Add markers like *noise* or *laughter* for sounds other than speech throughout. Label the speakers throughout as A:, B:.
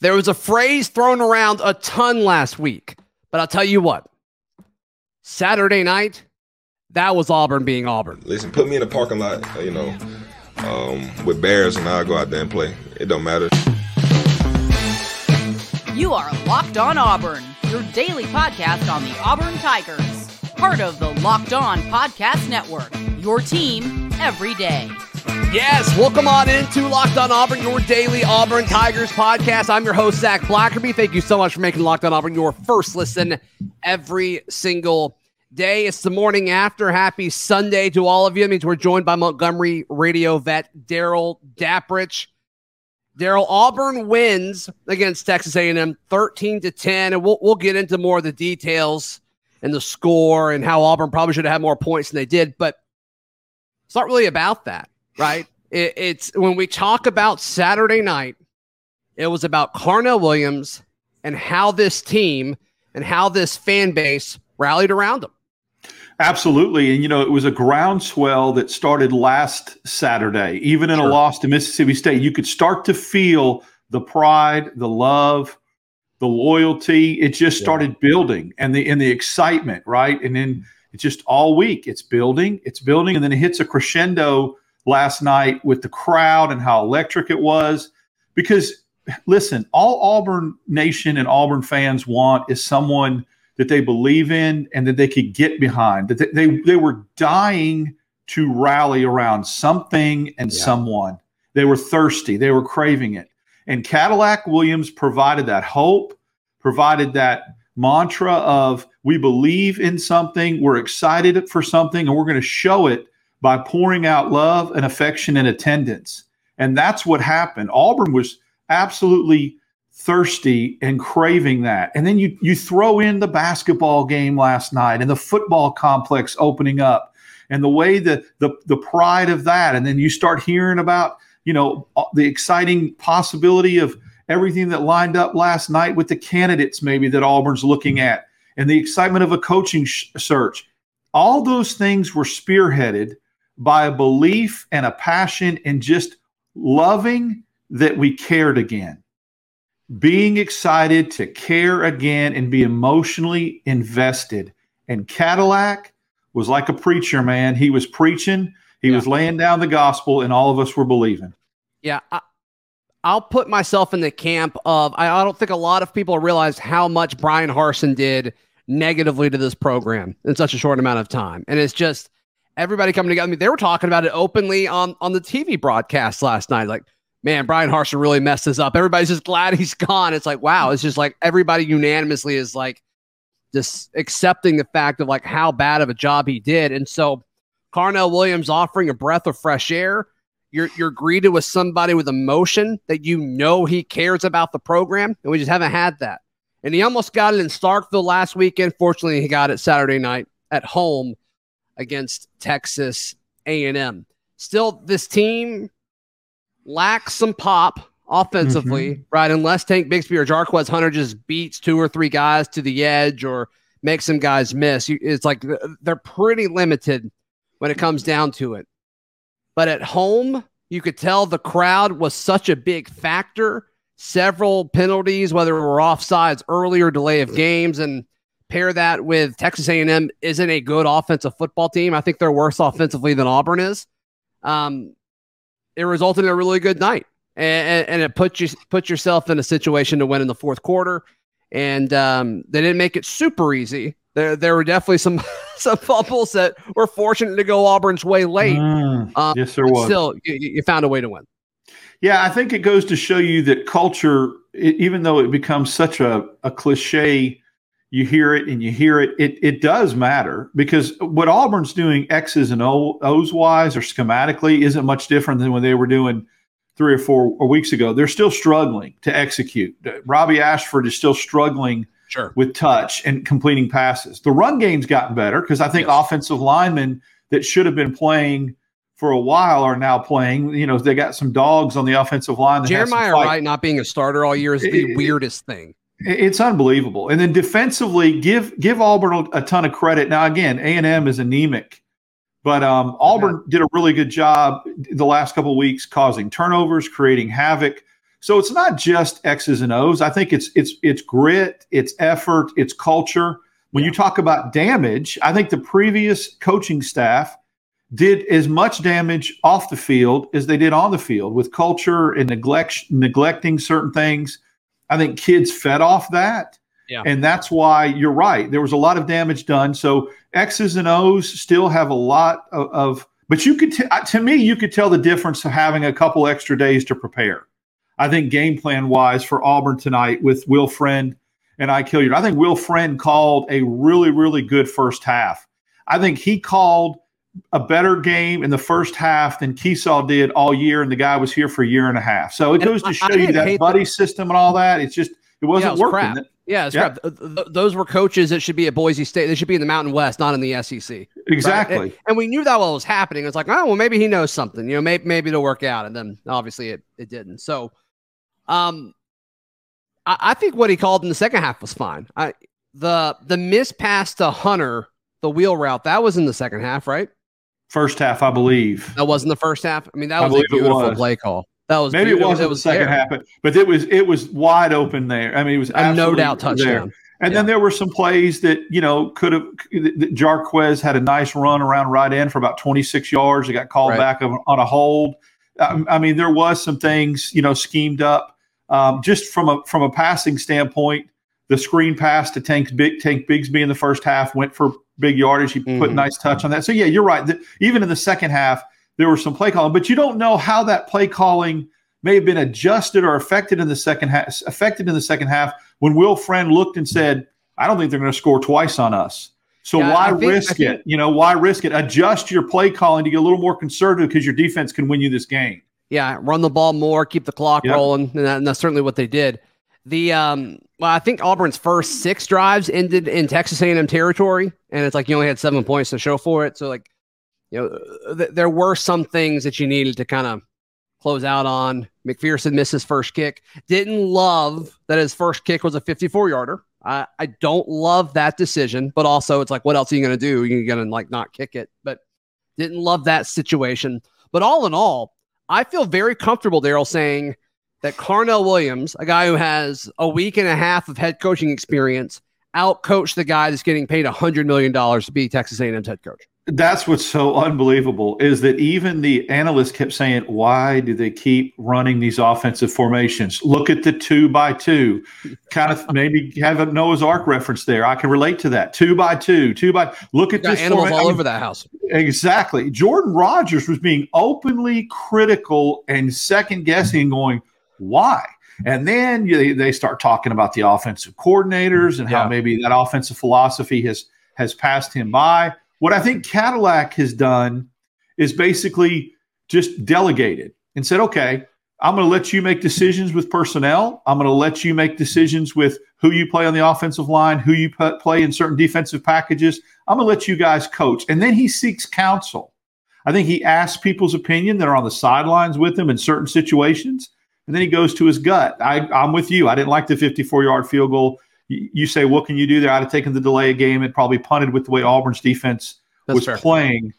A: There was a phrase thrown around a ton last week, but I'll tell you what. Saturday night, that was Auburn being Auburn.
B: Listen, put me in a parking lot, you know, um, with bears, and I'll go out there and play. It don't matter.
C: You are Locked On Auburn, your daily podcast on the Auburn Tigers, part of the Locked On Podcast Network. Your team every day.
A: Yes, welcome on into Locked On Auburn, your daily Auburn Tigers podcast. I'm your host, Zach Blackerby. Thank you so much for making Locked On Auburn your first listen every single day. It's the morning after. Happy Sunday to all of you. It means we're joined by Montgomery radio vet Daryl Daprich. Daryl Auburn wins against Texas A&M 13 to 10, and we'll, we'll get into more of the details and the score and how Auburn probably should have had more points than they did, but it's not really about that right? It, it's when we talk about Saturday night, it was about Carnell Williams and how this team and how this fan base rallied around him.
D: Absolutely. And, you know, it was a groundswell that started last Saturday. Even in sure. a loss to Mississippi State, you could start to feel the pride, the love, the loyalty. It just started yeah. building and the and the excitement, right? And then it's just all week. It's building, it's building, and then it hits a crescendo last night with the crowd and how electric it was. Because listen, all Auburn Nation and Auburn fans want is someone that they believe in and that they could get behind. That they they, they were dying to rally around something and yeah. someone. They were thirsty. They were craving it. And Cadillac Williams provided that hope, provided that mantra of we believe in something, we're excited for something, and we're going to show it by pouring out love and affection and attendance. And that's what happened. Auburn was absolutely thirsty and craving that. And then you you throw in the basketball game last night and the football complex opening up and the way that the the pride of that and then you start hearing about, you know, uh, the exciting possibility of everything that lined up last night with the candidates maybe that Auburn's looking at and the excitement of a coaching sh- search. All those things were spearheaded by a belief and a passion and just loving that we cared again. Being excited to care again and be emotionally invested. And Cadillac was like a preacher, man. He was preaching, he yeah. was laying down the gospel, and all of us were believing.
A: Yeah. I, I'll put myself in the camp of I, I don't think a lot of people realize how much Brian Harsin did negatively to this program in such a short amount of time. And it's just everybody coming together. I mean, they were talking about it openly on on the TV broadcast last night. Like, man, Brian Harsin really messed this up. Everybody's just glad he's *laughs* gone. It's like, wow, it's just like everybody unanimously is like just accepting the fact of like how bad of a job he did. And so Carnell Williams offering a breath of fresh air. You're you're greeted with somebody with emotion that you know he cares about the program, and we just haven't had that. And he almost got it in Starkville last weekend. Fortunately, he got it Saturday night at home against Texas A&M. Still, this team lacks some pop offensively, mm-hmm. right? Unless Tank Bigsby or Jarquez Hunter just beats two or three guys to the edge or makes some guys miss. It's like they're pretty limited when it comes down to it. But at home, you could tell the crowd was such a big factor. Several penalties, whether it were offsides early or delay of games, and pair that with Texas A&M isn't a good offensive football team. I think they're worse offensively than Auburn is. Um, it resulted in a really good night, and, and, it put you put yourself in a situation to win in the fourth quarter. And um, they didn't make it super easy. There, there were definitely some *laughs* some fumbles that were fortunate to go Auburn's way late.
D: Mm, um, yes, there was.
A: Still, you, you found a way to win.
D: Yeah, I think it goes to show you that culture, even though it becomes such a, a cliche you hear it and you hear it, it it does matter because what Auburn's doing X's and O's wise or schematically isn't much different than when they were doing three or four weeks ago. They're still struggling to execute. Robbie Ashford is still struggling
A: sure.
D: with touch and completing passes. The run game's gotten better because I think yes. offensive linemen that should have been playing for a while are now playing. You know, they got some dogs on the offensive line.
A: Jeremiah Wright not being a starter all year is the it, weirdest thing.
D: It's unbelievable. And then defensively, give give Auburn a ton of credit. Now, again, A and M is anemic, but um, Auburn did a really good job the last couple weeks, causing turnovers, creating havoc. So it's not just X's and O's. I think it's it's it's grit, it's effort, it's culture. When yeah. you talk about damage, I think the previous coaching staff did as much damage off the field as they did on the field with culture and neglect neglecting certain things. I think kids fed off that. Yeah. And that's why you're right. There was a lot of damage done. So X's and O's still have a lot of, of but you could, t- to me, you could tell the difference of having a couple extra days to prepare. I think game plan wise for Auburn tonight with Will Friend and Ike Hilliard, I think Will Friend called a really, really good first half. I think he called a better game in the first half than Kiesau did all year, and the guy was here for a year and a half. So it goes to show you that buddy that. system and all that. It's just it wasn't yeah, it was working.
A: Crap. Yeah, it's crap. Those were coaches that should be at Boise State. They should be in the Mountain West, not in the SEC.
D: Exactly.
A: Right? And, and, we knew that while it was happening. It's like, oh, well, maybe he knows something. You know, maybe maybe it'll work out. And then obviously it, it didn't. So, um, I, I think what he called in the second half was fine. I the the miss pass to Hunter, the wheel route, that was in the second half, right?
D: First half, I believe.
A: That wasn't the first half. I mean, that was a beautiful play call. That was
D: maybe
A: beautiful.
D: it wasn't it was the second there. half, but, it was it was wide open there. I mean, it was no doubt touchdown. There. And yeah. then there were some plays that you know could have. Jarquez had a nice run around right end for about 26 yards. He got called right. back on a hold. I mean, there was some things you know schemed up um, just from a from a passing standpoint. The screen pass to Tank Big Tank Bigsby in the first half went for big yardage. He mm-hmm. put a nice touch on that. So yeah, you're right. The, even in the second half, there was some play calling, but you don't know how that play calling may have been adjusted or affected in the second half. Affected in the second half when Will Friend looked and said, "I don't think they're going to score twice on us." So yeah, why think, risk think, it? You know, why risk it? Adjust your play calling to get a little more conservative because your defense can win you this game.
A: Yeah, run the ball more, keep the clock yep. rolling, and, that, and that's certainly what they did. The um, well, I think Auburn's first six drives ended in Texas A&M territory, and it's like you only had seven points to show for it. So like, you know, th- there were some things that you needed to kind of close out on. McPherson missed his first kick. Didn't love that his first kick was a 54 yarder. I, I don't love that decision, but also it's like, what else are you going to do? You're going to like not kick it, but didn't love that situation. But all in all, I feel very comfortable, Daryl, saying that Carnell Williams, a guy who has a week and a half of head coaching experience, outcoached the guy that's getting paid $100 million to be Texas A&M's head coach
D: that's what's so unbelievable is that even the analysts kept saying, why do they keep running these offensive formations? Look at the two by two. *laughs* Kind of maybe have a Noah's Ark reference there. I can relate to that. Two by two, two by look at this
A: animals all over that house.
D: Exactly. Jordan Rodgers was being openly critical and second guessing, going, why? And then you, they start talking about the offensive coordinators and yeah. how maybe that offensive philosophy has has passed him by what I think Cadillac has done is basically just delegated and said, okay, I'm going to let you make decisions with personnel. I'm going to let you make decisions with who you play on the offensive line, who you play in certain defensive packages. I'm going to let you guys coach. And then he seeks counsel. I think he asks people's opinion that are on the sidelines with him in certain situations. And then he goes to his gut. I, I'm with you. I didn't like the 54 yard field goal you say, what can you do there? I'd have taken the delay of game and probably punted with the way Auburn's defense That's was fair. playing,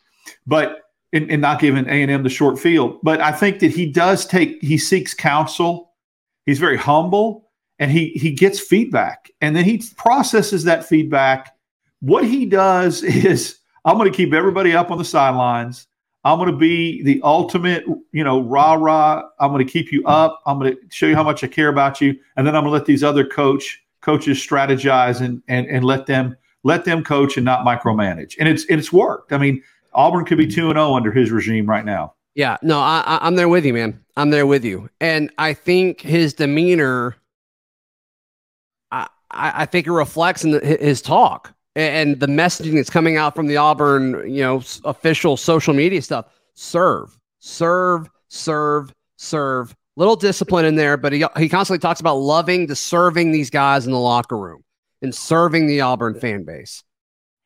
D: but and, and not giving A and M the short field. But I think that he does take he seeks counsel. He's very humble and he he gets feedback and then he processes that feedback. What he does *laughs* is I'm going to keep everybody up on the sidelines. I'm going to be the ultimate, you know, rah rah. I'm going to keep you up. I'm going to show you how much I care about you, and then I'm going to let these other coach coaches strategize and and and let them let them coach and not micromanage. And it's it's worked. I mean, Auburn could be two and zero oh under his regime right now.
A: Yeah, no, I, I'm there with you, man. I'm there with you, and I think his demeanor. I I think it reflects in the, his talk and the messaging that's coming out from the Auburn, you know, official social media stuff. Serve, serve, serve, serve, little discipline in there, but he, he constantly talks about loving the serving these guys in the locker room and serving the Auburn fan base.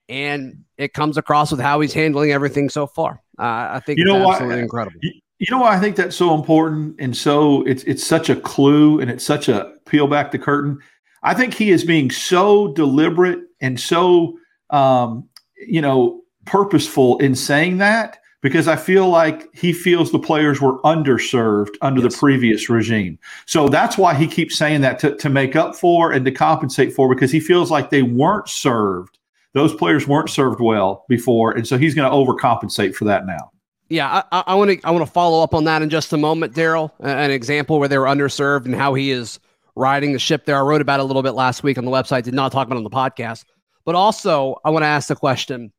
A: And it comes across with how he's handling everything so far. Uh, I think
D: you know
A: what? absolutely incredible.
D: You, you know why I think that's so important and so it's it's such a clue and it's such a peel back the curtain. I think he is being so deliberate and so um, you know purposeful in saying that because I feel like he feels the players were underserved under yes. the previous regime. So that's why he keeps saying that to, to make up for and to compensate for because he feels like they weren't served. Those players weren't served well before. And so he's going to overcompensate for that now.
A: Yeah, I want to I want to follow up on that in just a moment, Daryl. An example where they were underserved and how he is riding the ship there. I wrote about it a little bit last week on the website. Did not talk about it on the podcast, but also I want to ask the question: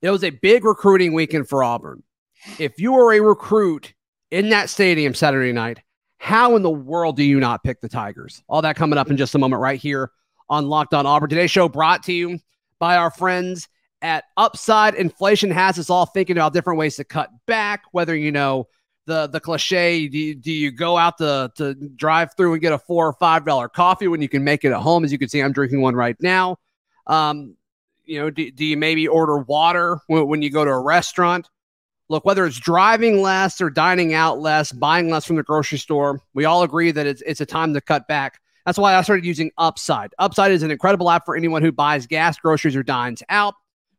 A: it was a big recruiting weekend for Auburn. If you were a recruit in that stadium Saturday night, how in the world do you not pick the Tigers? All that coming up in just a moment right here on Locked On Auburn. Today's show brought to you by our friends at Upside. Inflation has us all thinking about different ways to cut back, whether you know the the cliche do you, do you go out to, to drive through and get a four or five dollar coffee when you can make it at home as you can see i'm drinking one right now um, you know, do, do you maybe order water when, when you go to a restaurant? Look, whether it's driving less or dining out less, buying less from the grocery store, we all agree that it's, it's a time to cut back. That's why I started using Upside. Upside is an incredible app for anyone who buys gas, groceries, or dines out.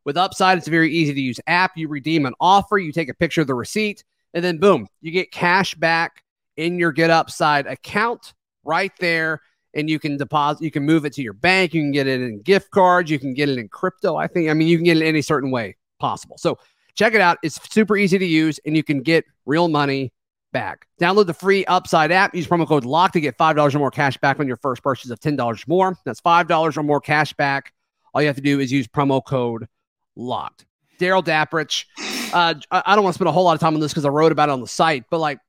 A: With Upside, it's a very easy to use app. You redeem an offer, you take a picture of the receipt, and then boom, you get cash back in your Get Upside account right there and you can deposit, you can move it to your bank, you can get it in gift cards, you can get it in crypto. I think, I mean, you can get it any certain way possible. So check it out. It's super easy to use and you can get real money back. Download the free Upside app. Use promo code LOCK to get $5 or more cash back on your first purchase of $10 or more. That's $5 or more cash back. All you have to do is use promo code LOCKED. Daryl Dapprich. Uh, I don't want to spend a whole lot of time on this because I wrote about it on the site, but like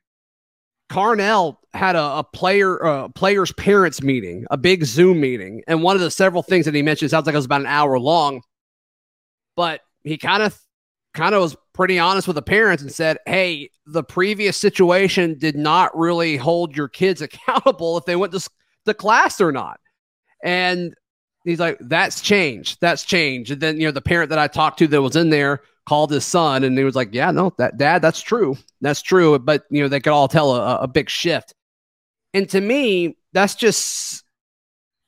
A: Carnell had a, a player uh, players parents meeting, a big Zoom meeting, and one of the several things that he mentioned sounds like it was about an hour long, but he kind of kind of was pretty honest with the parents and said, "Hey, the previous situation did not really hold your kids *laughs* accountable if they went to the class or not." And he's like, "That's changed. That's changed." And then you know the parent that I talked to that was in there called his son and he was like, Yeah, no, that dad, that's true. That's true. But you know, they could all tell a, a big shift. And to me, that's just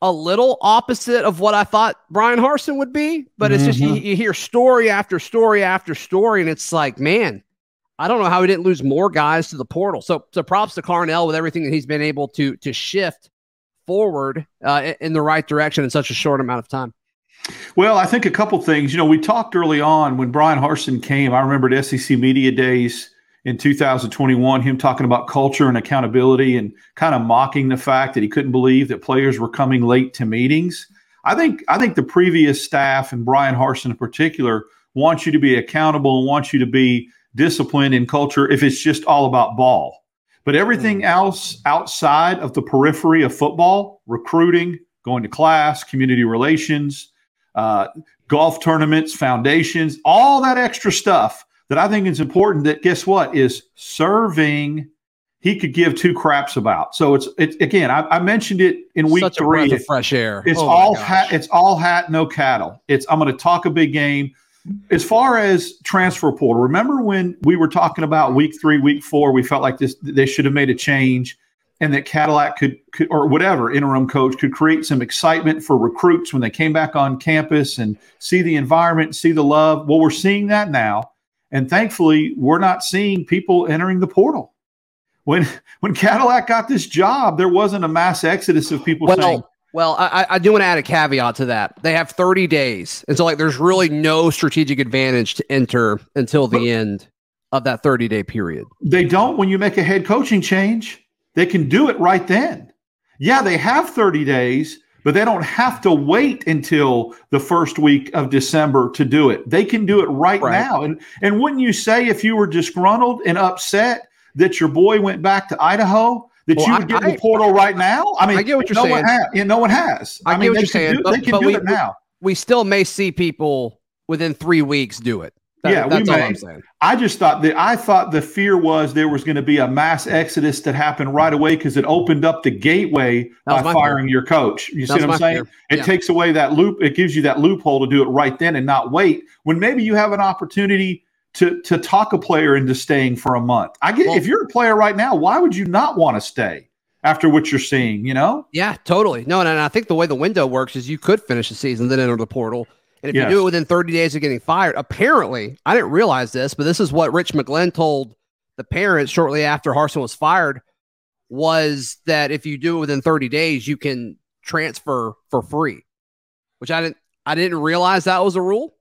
A: a little opposite of what I thought Brian Harsin would be. But it's mm-hmm. just you, mm-hmm. you hear story after story after story, and it's like, man, I don't know how he didn't lose more guys to the portal. So, so props to Carnell with everything that he's been able to to shift forward uh, in the right direction in such a short amount of time.
D: Well, I think a couple things. You know, we talked early on when Brian Harsin came. I remembered SEC Media Days in 2021, him talking about culture and accountability and kind of mocking the fact that he couldn't believe that players were coming late to meetings. I think I think the previous staff and Brian Harsin in particular wants you to be accountable and wants you to be disciplined in culture if it's just all about ball. But everything mm. else outside of the periphery of football, recruiting, going to class, community relations, uh, golf tournaments, foundations, all that extra stuff that I think is important. That guess what is serving. He could give two craps about. So it's it's again. I, I mentioned it in week
A: Such
D: three.
A: of fresh air.
D: It's oh all hat. It's all hat, no cattle. It's I'm going to talk a big game. As far as transfer portal, remember when we were talking about week three, week four? We felt like this. They should have made a change and that Cadillac could, could, or whatever interim coach could create some excitement for recruits when they came back on campus and see the environment, see the love. Well, we're seeing that now, and thankfully, we're not seeing people entering the portal. When *laughs* when Cadillac got this job, there wasn't a mass exodus of people
A: well,
D: saying.
A: Well, I, I do want to add a caveat to that. They have 30 days. And so, like, there's really no strategic advantage to enter until the end of that 30 day period.
D: They don't when you make a head coaching change. They can do it right then. Yeah, they have 30 days, but they don't have to wait until the first week of December to do it. They can do it right, right. now. And and wouldn't you say if you were disgruntled and upset that your boy went back to Idaho, that well, you would I, get in the portal right now? I mean,
A: I get what you're
D: no
A: saying.
D: One ha- yeah, no one has.
A: I, I mean, get what you're saying.
D: Do,
A: but,
D: they can do
A: we,
D: it now.
A: We still may see people within three weeks do it.
D: That, yeah, that's all I'm saying. I just thought that I thought the fear was there was going to be a mass exodus that happened right away because it opened up the gateway by firing fear. your coach. You see what I'm saying? It takes away that loop. It gives you that loophole to do it right then and not wait when maybe you have an opportunity to to talk a player into staying for a month. I get well, if you're a player right now, why would you not want to stay? After what you're seeing, you know?
A: Yeah, totally. No, and I think the way the window works is you could finish the season, then enter the portal And if
D: Yes.
A: you do it within 30 days of getting fired, apparently, I didn't realize this, but this is what Rich McGlynn told the parents shortly after Harsin was fired was that if you do it within 30 days, you can transfer for free, which I didn't I didn't realize that was a rule.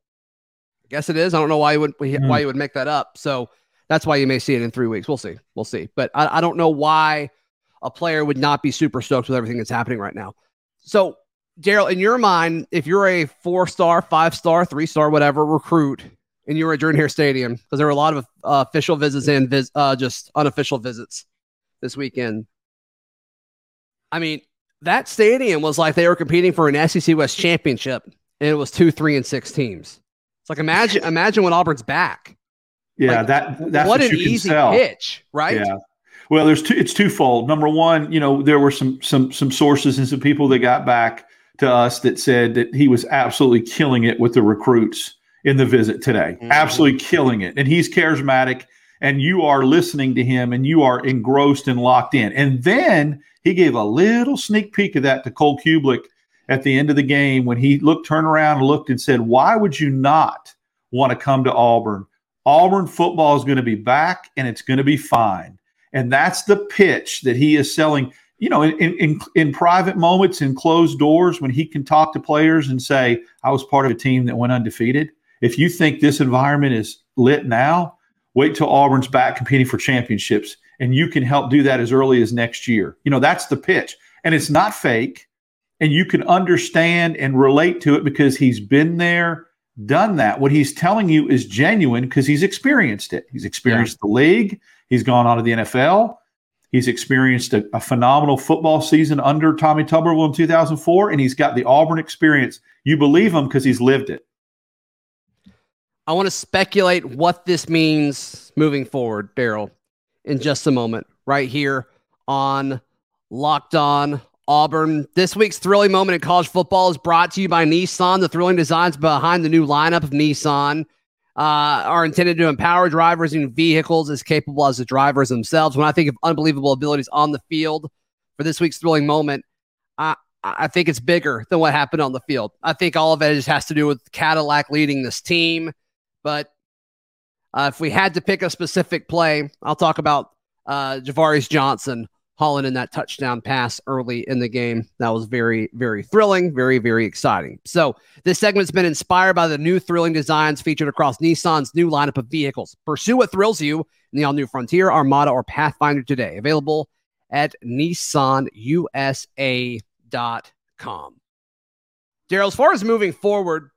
A: I guess it is. I don't know why you would
D: Hmm.
A: why you would make that up. So that's why you may see it in three weeks. We'll see. We'll see. But I, I don't know why a player would not be super stoked with everything that's happening right now. So Daryl, in your mind, if you're a four star, five star, three star, whatever recruit, and you were at Jordan Hare Stadium, because there were a lot of uh, official visits and vis- uh, just unofficial visits this weekend. I mean, that stadium was like they were competing for an SEC West championship, and it was two, three, and six teams. It's like imagine, imagine when Auburn's back.
D: Yeah,
A: Like,
D: that that's
A: what
D: what,
A: an
D: you can
A: easy
D: sell.
A: pitch, right?
D: Yeah. Well, there's two. It's twofold. Number one, you know, there were some some some sources and some people that got back to us that said that he was absolutely killing it with the recruits in the visit today.
A: Mhm.
D: Absolutely killing it, and he's charismatic. And you are listening to him, and you are engrossed and locked in. And then he gave a little sneak peek of that to Cole Cubelic at the end of the game when he looked, turned around and looked and said, "Why would you not want to come to Auburn? Auburn football is going to be back, and it's going to be fine." And that's the pitch that he is selling. You know, in, in in private moments, in closed doors, when he can talk to players and say, "I was part of a team that went undefeated." If you think this environment is lit now, wait till Auburn's back competing for championships, and you can help do that as early as next year. You know, that's the pitch, and it's not fake, and you can understand and relate to it because he's been there, done that. What he's telling you is genuine because he's experienced it. He's experienced the league. He's gone on to the NFL. He's experienced a, a phenomenal football season under Tommy Tuberville in 2004, and he's got the Auburn experience. You believe him because he's lived it.
A: I want to speculate what this means moving forward, Daryl, in just a moment, right here on Locked On Auburn. This week's thrilling moment in college football is brought to you by Nissan. The thrilling designs behind the new lineup of Nissan uh, are intended to empower drivers in vehicles as capable as the drivers themselves. When I think of unbelievable abilities on the field for this week's thrilling moment, I, I think it's bigger than what happened on the field. I think all of it just has to do with Cadillac leading this team. But uh, if we had to pick a specific play, I'll talk about uh, Ja'Varrius Johnson hauling in that touchdown pass early in the game. That was very, very thrilling, very, very exciting. So this segment's been inspired by the new thrilling designs featured across Nissan's new lineup of vehicles. Pursue what thrills you in the all-new Frontier, Armada, or Pathfinder today. Available at nissanusa.com. Daryl, as far as moving forward,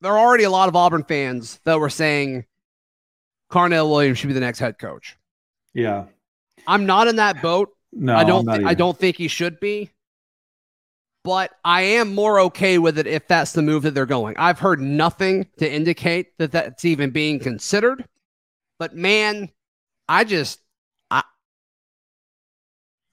A: there are already a lot of Auburn fans that were saying Carnell Williams should be the next head coach.
D: Yeah.
A: I'm not in that boat.
D: No,
A: I don't. thi- I don't think he should be. But I am more okay with it if that's the move that they're going. I've heard nothing to indicate that that's even being considered. But man, I just I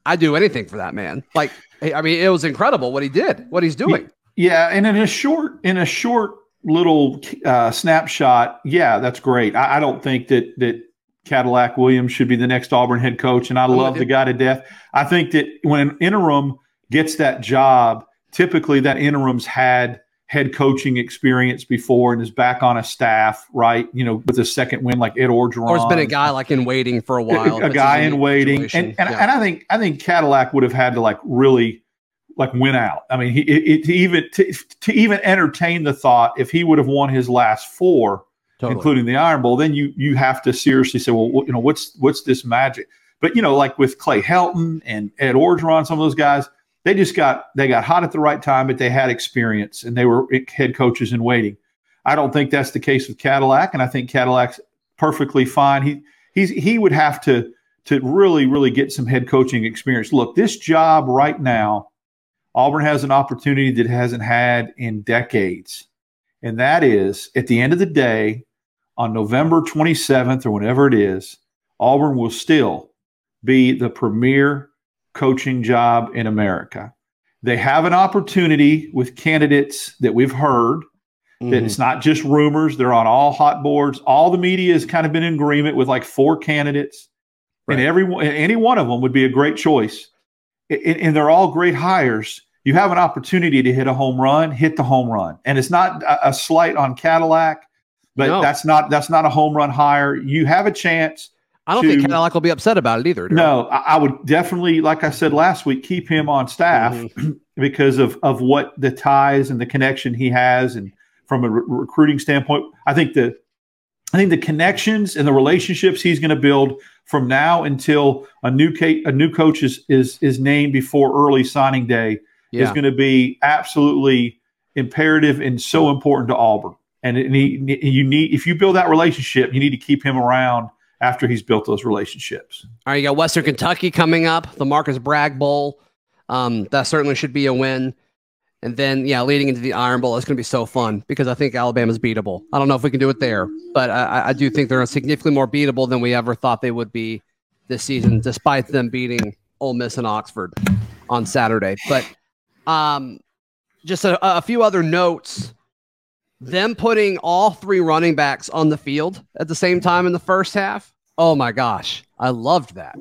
A: I do anything for that man. Like I mean, it was incredible what he did, what he's doing.
D: Yeah, and in a short, in a short little uh, snapshot, yeah, that's great. I, I don't think that that Cadillac Williams should be the next Auburn head coach, and I oh,
A: with
D: love the guy to death. I think that when an interim gets that job, typically that interim's had head coaching experience before and is back on a staff, right? You know, with a second win like Ed Orgeron.
A: Or it's been a guy like in waiting for a while. *laughs*
D: a
A: That's
D: guy in waiting,
A: situation.
D: and and,
A: Yeah.
D: and I think I think Cadillac would have had to like really like win out. I mean, he it, it- to even to, to even entertain the thought if he would have won his last four,
A: Totally.
D: including the Iron Bowl, then you you have to seriously say, well, you know, what's what's this magic? But you know, like with Clay Helton and Ed Orgeron, some of those guys, they just got they got hot at the right time, but they had experience and they were head coaches in waiting. I don't think that's the case with Cadillac, and I think Cadillac's perfectly fine. He he's he would have to to really really get some head coaching experience. Look, this job right now, Auburn has an opportunity that hasn't had in decades, and that is at the end of the day, on November 27th or whenever it is, Auburn will still be the premier coaching job in America. They have an opportunity with candidates that we've heard that
A: Mhm.
D: it's not just rumors. They're on all hot boards. All the media has kind of been in agreement with like four candidates, and every any one of them would be a great choice. And, and they're all great hires. you have an opportunity to hit a home run, hit the home run. And it's not a slight on Cadillac, but no. that's not that's not a home run hire. You have a chance.
A: I don't to, think Cadillac will be upset about it either.
D: No, I, I, would definitely, like I said last week, keep him on staff mm-hmm. *clears throat* because of of what the ties and the connection he has, and from a re- recruiting standpoint, I think the I think the connections and the relationships he's going to build from now until a new ca- a new coach is is is named before early signing day yeah. is going to be absolutely imperative and so important to Auburn. And, you need if you build that relationship, you need to keep him around after he's built those relationships.
A: All right, you got Western Kentucky coming up, the Marcus Bragg Bowl. Um, that certainly should be a win. And then, yeah, leading into the Iron Bowl, it's going to be so fun because I think Alabama's beatable. I don't know if we can do it there, but I, I do think they're significantly more beatable than we ever thought they would be this season, despite them beating Ole Miss and Oxford on Saturday. But um, just a, a few other notes. Them putting all three running backs on the field at the same time in the first half. Oh my gosh, I loved that.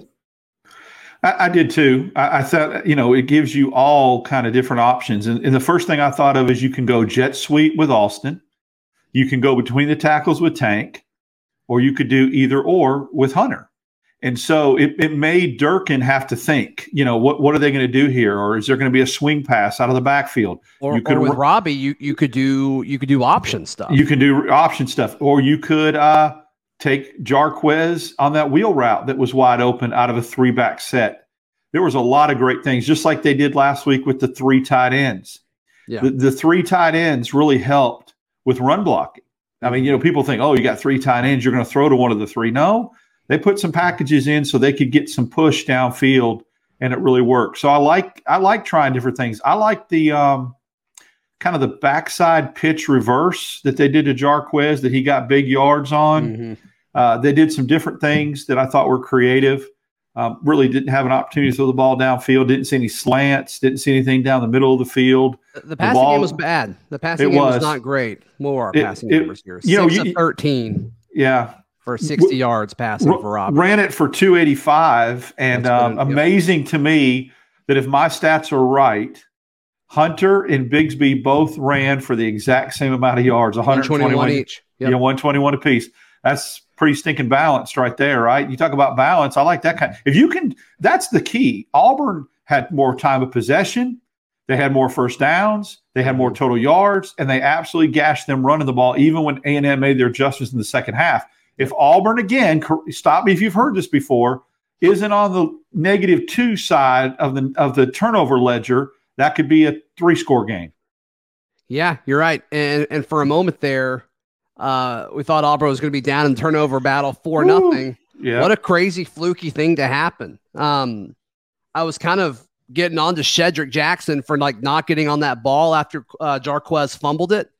D: I, I did too. I, I, thought, you know, it gives you all kind of different options. And, and, the first thing I thought of is you can go jet sweep with Austin, you can go between the tackles with Tank, or you could do either or with Hunter. And so it, it made Durkin have to think, you know, what, what are they going to do here? Or is there going to be a swing pass out of the backfield?
A: Or, you could, or with Robbie, you, you could do you could do option stuff.
D: You can do option stuff. Or you could uh, take Jarquez on that wheel route that was wide open out of a three back set. There was a lot of great things, just like they did last week with the three tight ends. Yeah. The, the three tight ends really helped with run blocking. I mean, you know, people think, oh, you got three tight ends, you're going to throw to one of the three. No, they put some packages in so they could get some push downfield, and it really worked. So I like I like trying different things. I like the um, kind of the backside pitch reverse that they did to Jarquez that he got big yards on. Mm-hmm. Uh, they did some different things that I thought were creative. Um, really didn't have an opportunity to throw the ball downfield. Didn't see any slants. Didn't see anything down the middle of the field.
A: The passing the ball, game was bad. The passing game was. was not great. More it, passing it, numbers here. You Six know, you, thirteen.
D: Yeah,
A: for sixty yards passing r- for Rob.
D: Ran it for two eighty five, and um, amazing to me that if my stats are right, Hunter and Bigsby both ran for the exact same amount of yards, one hundred twenty one each. Yep. Yeah, one twenty one apiece. That's pretty stinking balanced right there, right? You talk about balance. I like that kind. If you can, that's the key. Auburn had more time of possession. They had more first downs. They had more total yards, and they absolutely gashed them running the ball, even when A and M made their adjustments in the second half. If Auburn again, stop me if you've heard this before, isn't on the negative two side of the of the turnover ledger, that could be a three score game.
A: Yeah, you're right. And and for a moment there, uh, we thought Auburn was going to be down in turnover battle for nothing. Yeah. What a crazy fluky thing to happen. Um, I was kind of getting on to Shedrick Jackson for like not getting on that ball after uh, Jarquez fumbled it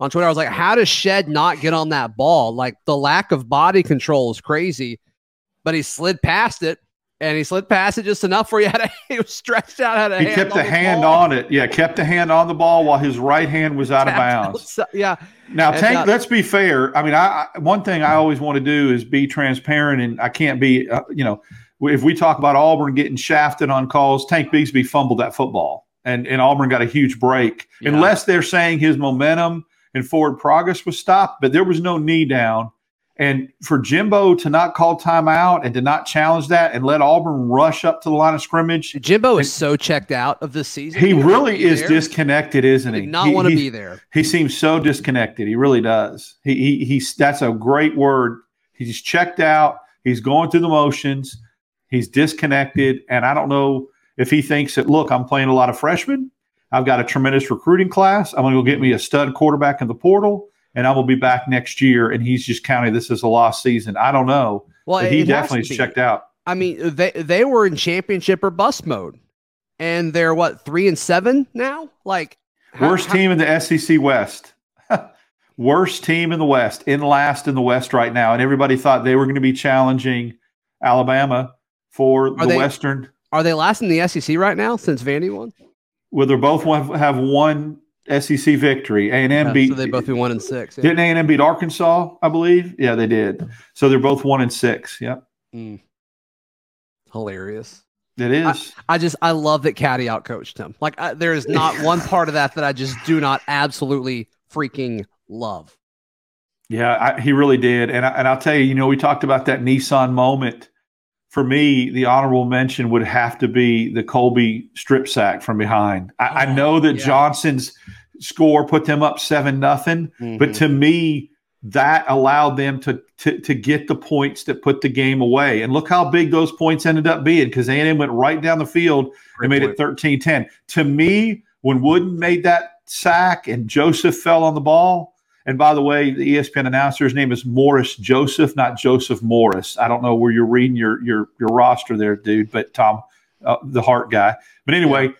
A: on Twitter. I was like, how does Shed not get on that ball? Like the lack of body control is crazy, but he slid past it and he slid past it just enough where he had a, *laughs* he was stretched out. Had a
D: he kept the, hand ball. on it. Yeah, kept the hand on the ball while his right hand was out of bounds.
A: Yeah.
D: Now, Tank. Uh, let's be fair. I mean, I, I, one thing I always want to do is be transparent, and I can't be. Uh, you know, if we talk about Auburn getting shafted on calls, Tank Bigsby fumbled that football, and and Auburn got a huge break. Yeah. Unless they're saying his momentum and forward progress was stopped, but there was no knee down and for Jimbo to not call timeout and to not challenge that and let Auburn rush up to the line of scrimmage.
A: Jimbo is so checked out of this season.
D: He, he really is there. disconnected, isn't he?
A: he not want to be there.
D: He seems so disconnected. He really does. He, he he's that's a great word. He's checked out. He's going through the motions. He's disconnected, and I don't know if he thinks that. Look, I'm playing a lot of freshmen. I've got a tremendous recruiting class. I'm going to go get me a stud quarterback in the portal and I will be back next year. And he's just counting this as a lost season. I don't know. Well, he definitely is checked out.
A: I mean, they they were in championship or bust mode, and they're what three and seven now. Like
D: how, worst how, team in the SEC West. *laughs* worst team in the West, in last in the West right now, and everybody thought they were going to be challenging Alabama for are the
A: they,
D: Western.
A: Are they last in the SEC right now since Vandy won?
D: Well, they're both have one SEC victory. A and M beat.
A: So they both be one and six.
D: Yeah. Didn't A and M beat Arkansas? I believe. Yeah, they did. So they're both one and six. Yep. Mm.
A: Hilarious.
D: It is.
A: I, I just I love that Caddy outcoached him. Like I, there is not *laughs* one part of that that I just do not absolutely freaking love.
D: Yeah, I, he really did, and I, and I'll tell you, you know, we talked about that Nissan moment. For me, the honorable mention would have to be the Colby strip sack from behind. I, I oh, know that
A: yeah.
D: Johnson's score put them up seven nothing, but mm-hmm. to me, that allowed them to, to to get the points that put the game away. And look how big those points ended up being because A&M went right down the field
A: Great
D: and made
A: point.
D: it 13-10. To me, when Wooden made that sack and Joseph fell on the ball, and by the way, the ESPN announcer's name is Morris Joseph, not Joseph Morris. I don't know where you're reading your your your roster there, dude, but Tom, uh, the Hart guy. But anyway,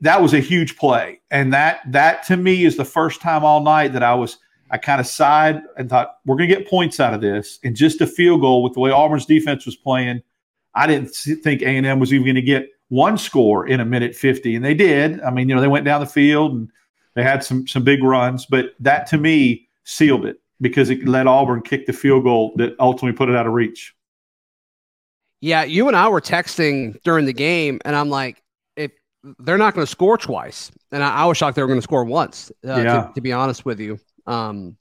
D: that was a huge play, and that that to me is the first time all night that I was I kind of sighed and thought we're going to get points out of this, and just a field goal with the way Auburn's defense was playing. I didn't think A and M was even going to get one score in a minute fifty, and they did. I mean, you know, they went down the field and they had some some big runs, but that to me sealed it because it let Auburn kick the field goal that ultimately put it out of reach.
A: Yeah, you and I were texting during the game, and I'm like, if they're not going to score twice, and I, I was shocked they were going to score once. Uh,
D: Yeah.
A: to, to be honest with you, um,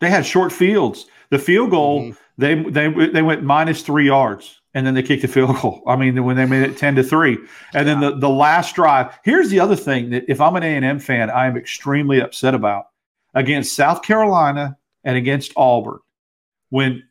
D: They had short fields. The field goal,
A: Mhm.
D: they they they went minus three yards, and then they kicked the field goal. I mean, when they made it ten to three, and then the the last drive. Here's the other thing that if I'm an A and M fan, I am extremely upset about against South Carolina and against Auburn. When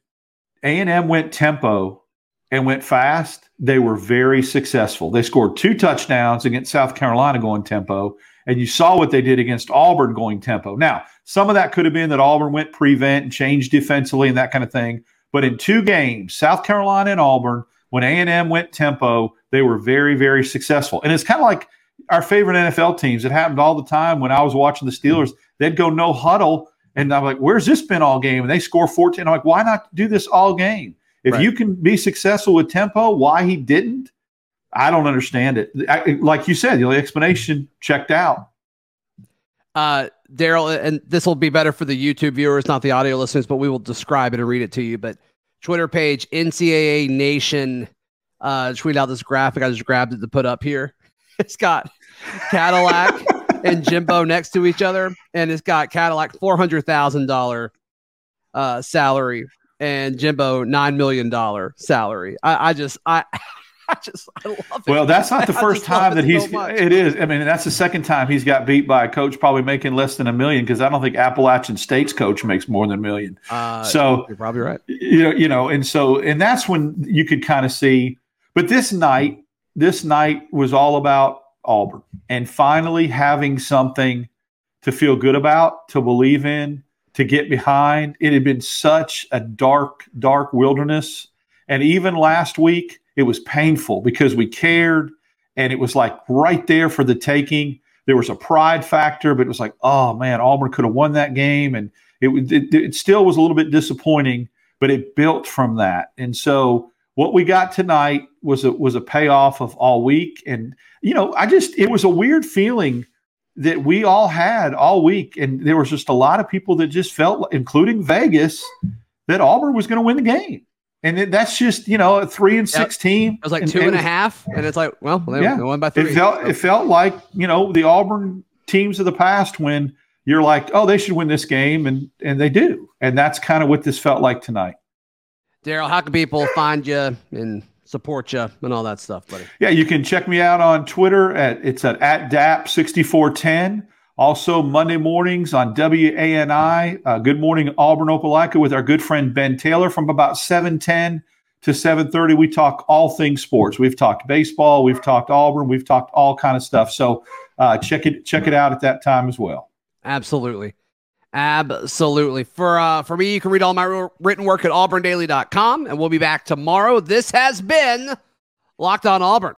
D: A and M went tempo and went fast, they were very successful. They scored two touchdowns against South Carolina going tempo, and you saw what they did against Auburn going tempo. Now, some of that could have been that Auburn went prevent and changed defensively and that kind of thing. But in two games, South Carolina and Auburn, when A&M went tempo, they were very, very successful. And it's kind of like our favorite NFL teams. It happened all the time when I was watching the Steelers. They'd go no huddle, and I'm like, "Where's this been all game?" And they score 14. I'm like, "Why not do this all game? If
A: Right.
D: you can be successful with tempo, why he didn't? I don't understand it. I, like you said, the only explanation checked out.
A: uh, Daryl, and this will be better for the YouTube viewers, not the audio listeners, but we will describe it and read it to you. But Twitter page NCAA Nation uh, tweet out this graphic. I just grabbed it to put up here. It's got Cadillac and Jimbo next to each other, and it's got Cadillac four hundred thousand dollar uh, salary and Jimbo nine million dollar salary. I, I just I. *laughs* I just I love it.
D: Well, that's not the first time that he's.
A: so
D: it is. I mean, that's the second time he's got beat by a coach probably making less than a million because I don't think Appalachian State's coach makes more than a million.
A: uh,
D: so
A: you're probably right.
D: you know, you know, and so and that's when you could kind of see. But this night, this night was all about Auburn and finally having something to feel good about, to believe in, to get behind. It had been such a dark, dark wilderness, and even last week it was painful because we cared, and it was like right there for the taking. There was a pride factor, but it was like, oh man, Auburn could have won that game, and it, it, it still was a little bit disappointing but it built from that. And so what we got tonight was a was a payoff of all week. And you know, I just it was a weird feeling that we all had all week, and there was just a lot of people that just felt, including Vegas, that Auburn was going to win the game. And that's just you know a three and six team.
A: It was like
D: And
A: two
D: it
A: and a half, and it's like, well, they,
D: Yeah.
A: they won by three.
D: It felt it felt like you know the Auburn teams of the past when you're like, oh, they should win this game, and and they do, and that's kind of what this felt like tonight.
A: Daryl, how can people find you and support you and all that stuff, buddy?
D: Yeah, you can check me out on Twitter at it's at, at DAP6410. Also, Monday mornings on WANI, uh, Good Morning Auburn Opelika with our good friend Ben Taylor from about 710 to 730. We talk all things sports. We've talked baseball, we've talked Auburn, we've talked all kind of stuff. So uh, check it check it out at that time as well.
A: Absolutely. Absolutely. For uh, for me, you can read all my written work at auburndaily.com, and we'll be back tomorrow. This has been Locked on Auburn.